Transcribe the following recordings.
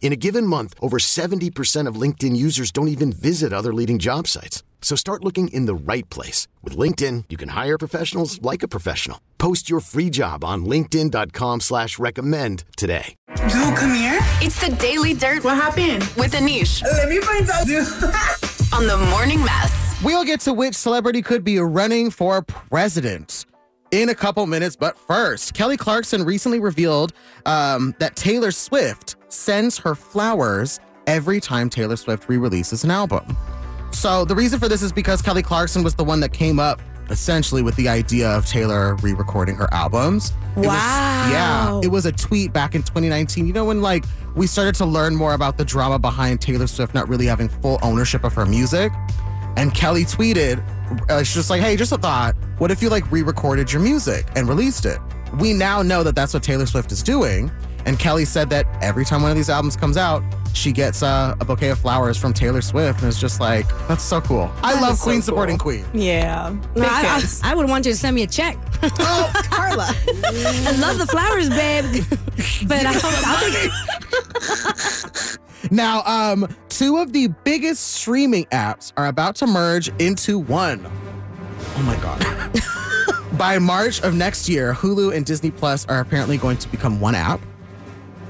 In a given month, over 70% of LinkedIn users don't even visit other leading job sites. So start looking in the right place. With LinkedIn, you can hire professionals like a professional. Post your free job on linkedin.com slash recommend today. Dude, come here. It's the Daily Dirt What happened? with Anish Let me find out, dude. on the Morning Mess. We'll get to which celebrity could be running for president in a couple minutes. But first, Kelly Clarkson recently revealed um, that Taylor Swift sends her flowers every time Taylor Swift re releases an album. So the reason for this is because Kelly Clarkson was the one that came up essentially with the idea of Taylor re recording her albums. It was- Wow. yeah. It was a tweet back in 2019. You know, when like we started to learn more about the drama behind Taylor Swift not really having full ownership of her music. And Kelly tweeted, uh, she's just like, hey, just a thought. What if you like re recorded your music and released it? We now know that that's what Taylor Swift is doing. And Kelly said that every time one of these albums comes out, she gets uh, a bouquet of flowers from Taylor Swift. And it's just like, that's so cool. I That love is so Queen supporting cool. Queen. Yeah. No, I, I. I would want you to send me a check. oh, Carla. I love the flowers, babe. but I, I'll take Now, um, two of the biggest streaming apps are about to merge into one. Oh my God. By March of next year, Hulu and Disney Plus are apparently going to become one app.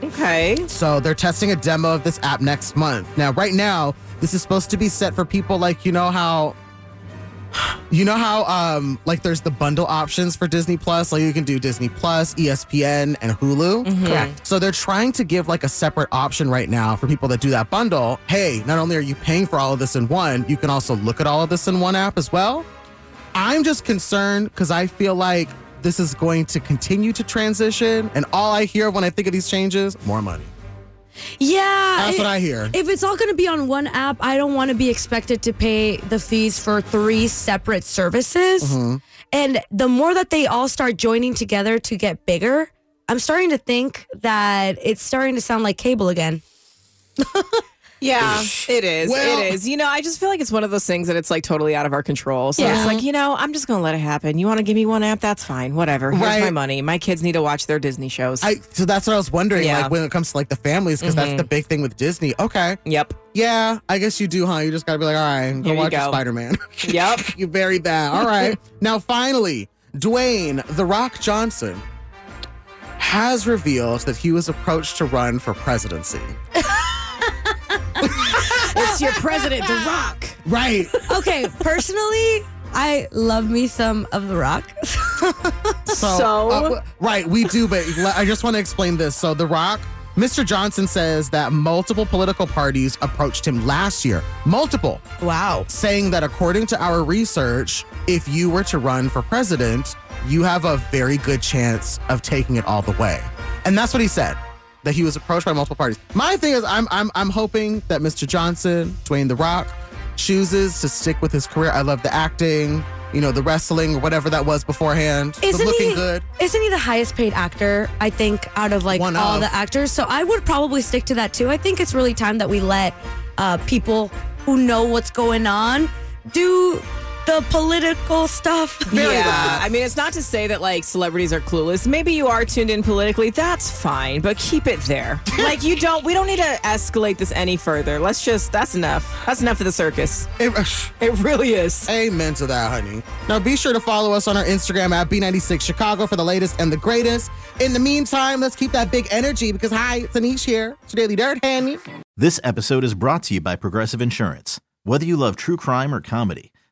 Okay. So they're testing a demo of this app next month. Now, right now, this is supposed to be set for people like, you know how. You know how um like there's the bundle options for Disney Plus, like you can do Disney Plus, ESPN, and Hulu. Correct. So they're trying to give like a separate option right now for people that do that bundle. Hey, not only are you paying for all of this in one, you can also look at all of this in one app as well. I'm just concerned because I feel like this is going to continue to transition, and all I hear when I think of these changes, more money. Yeah. That's what I hear. If it's all going to be on one app, I don't want to be expected to pay the fees for three separate services. Mm-hmm. And the more that they all start joining together to get bigger, I'm starting to think that it's starting to sound like cable again. Yeah, it is. Well- it is. You know, I just feel like it's one of those things that it's like totally out of our control. So Yeah. it's like, you know, I'm just going to let it happen. You want to give me one app? That's fine. Whatever. Here's Right. my money. My kids need to watch their Disney shows. I so that's what I was wondering. Yeah. Like when it comes to like the families, because that's mm-hmm. the big thing with Disney. Okay, yep. yeah, I guess you do, huh? You just gotta be like, all right, go Here watch. Spider Man. Yep. you buried that. All right. now, finally, Dwayne The Rock Johnson has revealed that he was approached to run for presidency. it's your president, The Rock. Right. Okay, personally, I love me some of The Rock. So? uh, right, we do, but le- I just want to explain this. So, The Rock, Mr. Johnson says that multiple political parties approached him last year. Multiple. wow. saying that according to our research, if you were to run for president, you have a very good chance of taking it all the way. And that's what he said. That he was approached by multiple parties. My thing is I'm I'm I'm hoping that Mr. Johnson, Dwayne the Rock, chooses to stick with his career. I love the acting, you know, the wrestling or whatever that was beforehand. Isn't looking he, good. Isn't he the highest paid actor, I think, out of like One all of. the actors? So I would probably stick to that too. I think it's really time that we let uh, people who know what's going on do the political stuff. yeah. I mean, it's not to say that like celebrities are clueless. Maybe you are tuned in politically. That's fine, but keep it there. like you don't. We don't need to escalate this any further. Let's just. That's enough. That's enough of the circus. It- uh, It really is. Amen to that, honey. Now be sure to follow us on our Instagram at B96 Chicago for the latest and the greatest. In the meantime, let's keep that big energy because hi, it's Anish here. It's your Daily Dirt, Handy. This episode is brought to you by Progressive Insurance. Whether you love true crime or comedy,